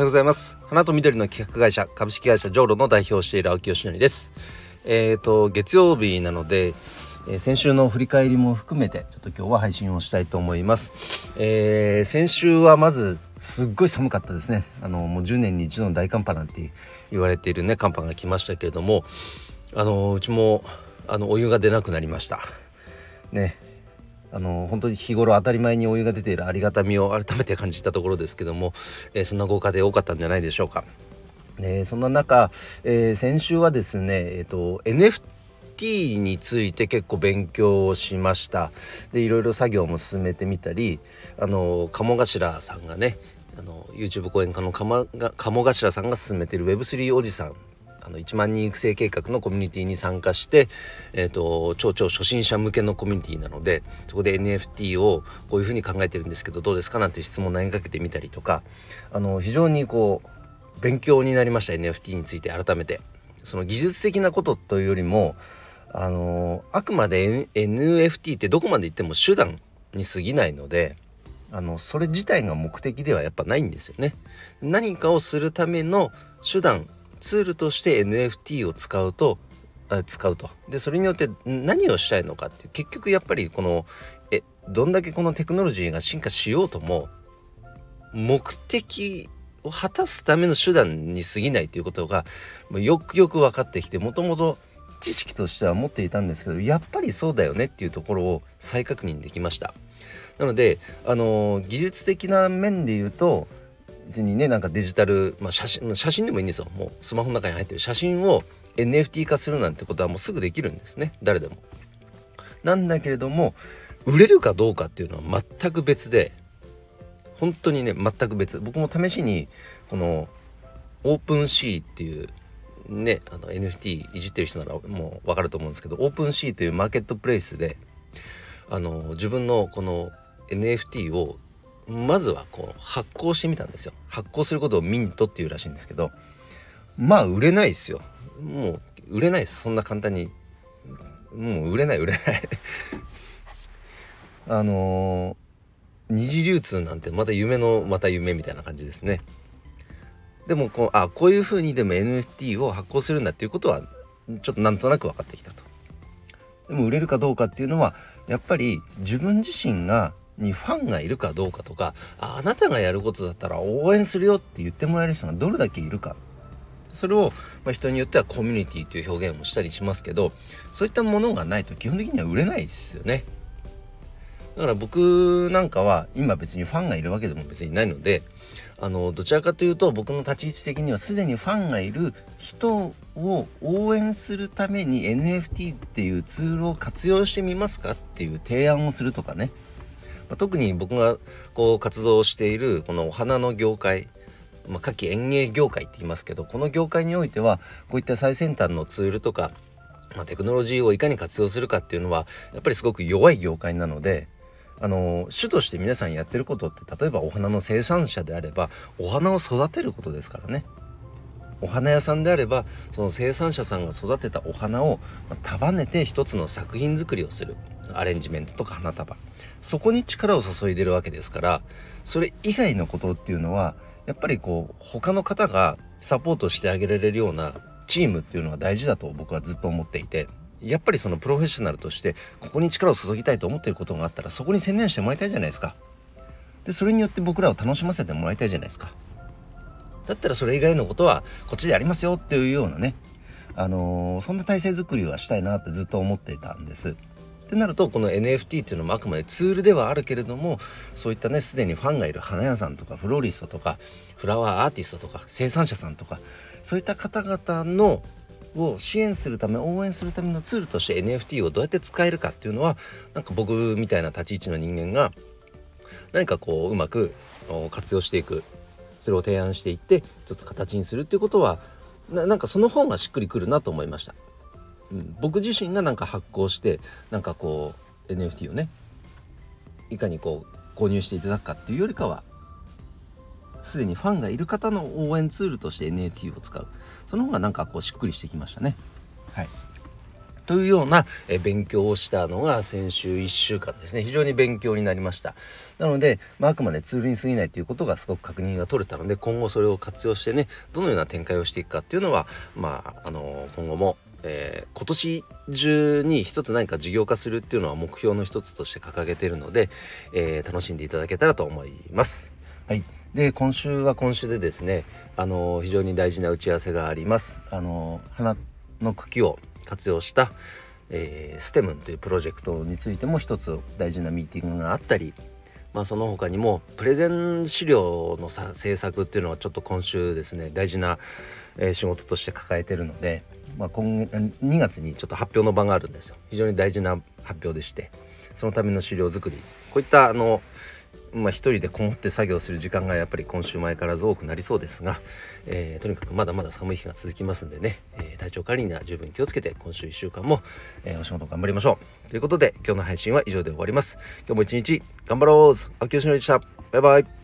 はようございます。花と緑の企画会社株式会社ジョーロの代表をしている青木よしのりです。えっ、ー、と月曜日なので、えー、先週の振り返りも含めてちょっと今日は配信をしたいと思います、えー、先週はまずすっごい寒かったですね。あのもう10年に一度の大寒波なんて言われているね寒波が来ましたけれどもあのうちもあのお湯が出なくなりました。ね。あの本当に日頃当たり前にお湯が出ているありがたみを改めて感じたところですけども、えー、そんなご家庭多かったんじゃないでしょうか。ね、そんな中、えー、先週はですね、えーと、NFT について結構勉強をしましたでいろいろ作業も進めてみたりあの鴨頭さんがねあの YouTube 講演家の鴨頭さんが進めてる Web3 おじさんあの1万人育成計画のコミュニティに参加して、えーと、超超初心者向けのコミュニティなのでそこで NFT をこういうふうに考えてるんですけどどうですかなんて質問を投げかけてみたりとかあの非常にこう勉強になりました NFT について改めて。その技術的なことというよりもあのあくまで NFT ってどこまでいっても手段に過ぎないのであのそれ自体が目的ではやっぱないんですよね。何かをするための手段ツールとして NFT を使うと使うと。でそれによって何をしたいのかって結局やっぱりこのえどんだけこのテクノロジーが進化しようとも目的を果たすための手段に過ぎないということがよくよく分かってきてもともと知識としては持っていたんですけどやっぱりそうだよねっていうところを再確認できました。なのであの技術的な面で言うと別にねなんかデジタル、まあ、写真写真でもいいんですよ。もうスマホの中に入ってる。写真を NFT 化するなんてことはもうすぐできるんですね。誰でも。なんだけれども売れるかどうかっていうのは全く別で本当にね全く別。僕も試しにこの OpenSea っていうねあの NFT いじってる人ならもう分かると思うんですけど OpenSea というマーケットプレイスであの自分のこの NFT をまずはこう発行してみたんですよ。発行することをミントっていうらしいんですけどまあ売れないですよ。もう売れないです。そんな簡単に。もう売れない売れない。あのー、二次流通なんてまた夢のまた夢みたいな感じですね。でもこうあこういうふうにでも NFT を発行するんだっていうことはちょっとなんとなく分かってきたと。でも売れるかどうかっていうのはやっぱり自分自身がにファンがいるかどうかとかああなたがやることだったら応援するよって言ってもらえる人がどれだけいるかそれを、まあ、人によってはコミュニティという表現もしたりしますけどそういったものがないと基本的には売れないですよね。だから僕なんかは今別にファンがいるわけでも別にないのであのどちらかというと僕の立ち位置的にはすでにファンがいる人を応援するために NFT っていうツールを活用してみますかっていう提案をするとかねまあ、特に僕がこう活動しているこのお花の業界まあ、夏季園芸業界って言いますけどこの業界においてはこういった最先端のツールとか、まあ、テクノロジーをいかに活用するかっていうのはやっぱりすごく弱い業界なのであの主として皆さんやってることって例えばお花の生産者であればお花を育てることですからね。お花屋さんであればその生産者さんが育てたお花を束ねて一つの作品作りをするアレンジメントとか花束そこに力を注いでるわけですからそれ以外のことっていうのはやっぱりこう他の方がサポートしてあげられるようなチームっていうのは大事だと僕はずっと思っていてやっぱりそのプロフェッショナルとしてここに力を注ぎたいと思っていることがあったらそこに専念してもらいたいじゃないですか。でそれによって僕らを楽しませてもらいたいじゃないですか。だったらそれ以外のことはこっちでやりますよっていうようなねあのー、そんな体制づくりはしたいなってずっと思っていたんです。ってなるとこの NFT っていうのもあくまでツールではあるけれどもそういったねすでにファンがいる花屋さんとかフローリストとかフラワーアーティストとか生産者さんとかそういった方々のを支援するため応援するためのツールとして NFT をどうやって使えるかっていうのはなんか僕みたいな立ち位置の人間が何かこううまく活用していくそれを提案していって一つ形にするっていうことはなんかその方がしっくりくるなと思いました。うん、僕自身がなんか発行してなんかこう NFT をねいかにこう購入していただくかっていうよりかはすでにファンがいる方の応援ツールとして NFT を使う。その方がなんかこうしっくりしてきましたね。はい。というような、え勉強をしたのが先週1週間ですね。非常に勉強になりました。なので、まあ、あくまでツールに過ぎないということがすごく確認が取れたので今後それを活用してねどのような展開をしていくかっていうのはまああの今後もえー、今年中に一つ何か事業化するっていうのは目標の一つとして掲げているので、えー、楽しんでいただけたらと思います。はい、で今週は今週でですね、あのー、非常に大事な打ち合わせがあります。あの花の茎を活用した、えー、ステムというプロジェクトについても一つ大事なミーティングがあったり、まあ、その他にもプレゼン資料のさ制作っていうのはちょっと今週ですね大事な、えー、仕事として抱えてるので、まあ、今月2月にちょっと発表の場があるんですよ。非常に大事な発表でして。そのための資料作り。こういったあのまあ、一人でこもって作業する時間がやっぱり今週前からず多くなりそうですが、えー、とにかくまだまだ寒い日が続きますんでね、えー、体調管理には十分気をつけて今週1週間も、えー、お仕事頑張りましょう。ということで今日の配信は以上で終わります。今日も一日頑張ろう。秋吉野でした。バイバイ。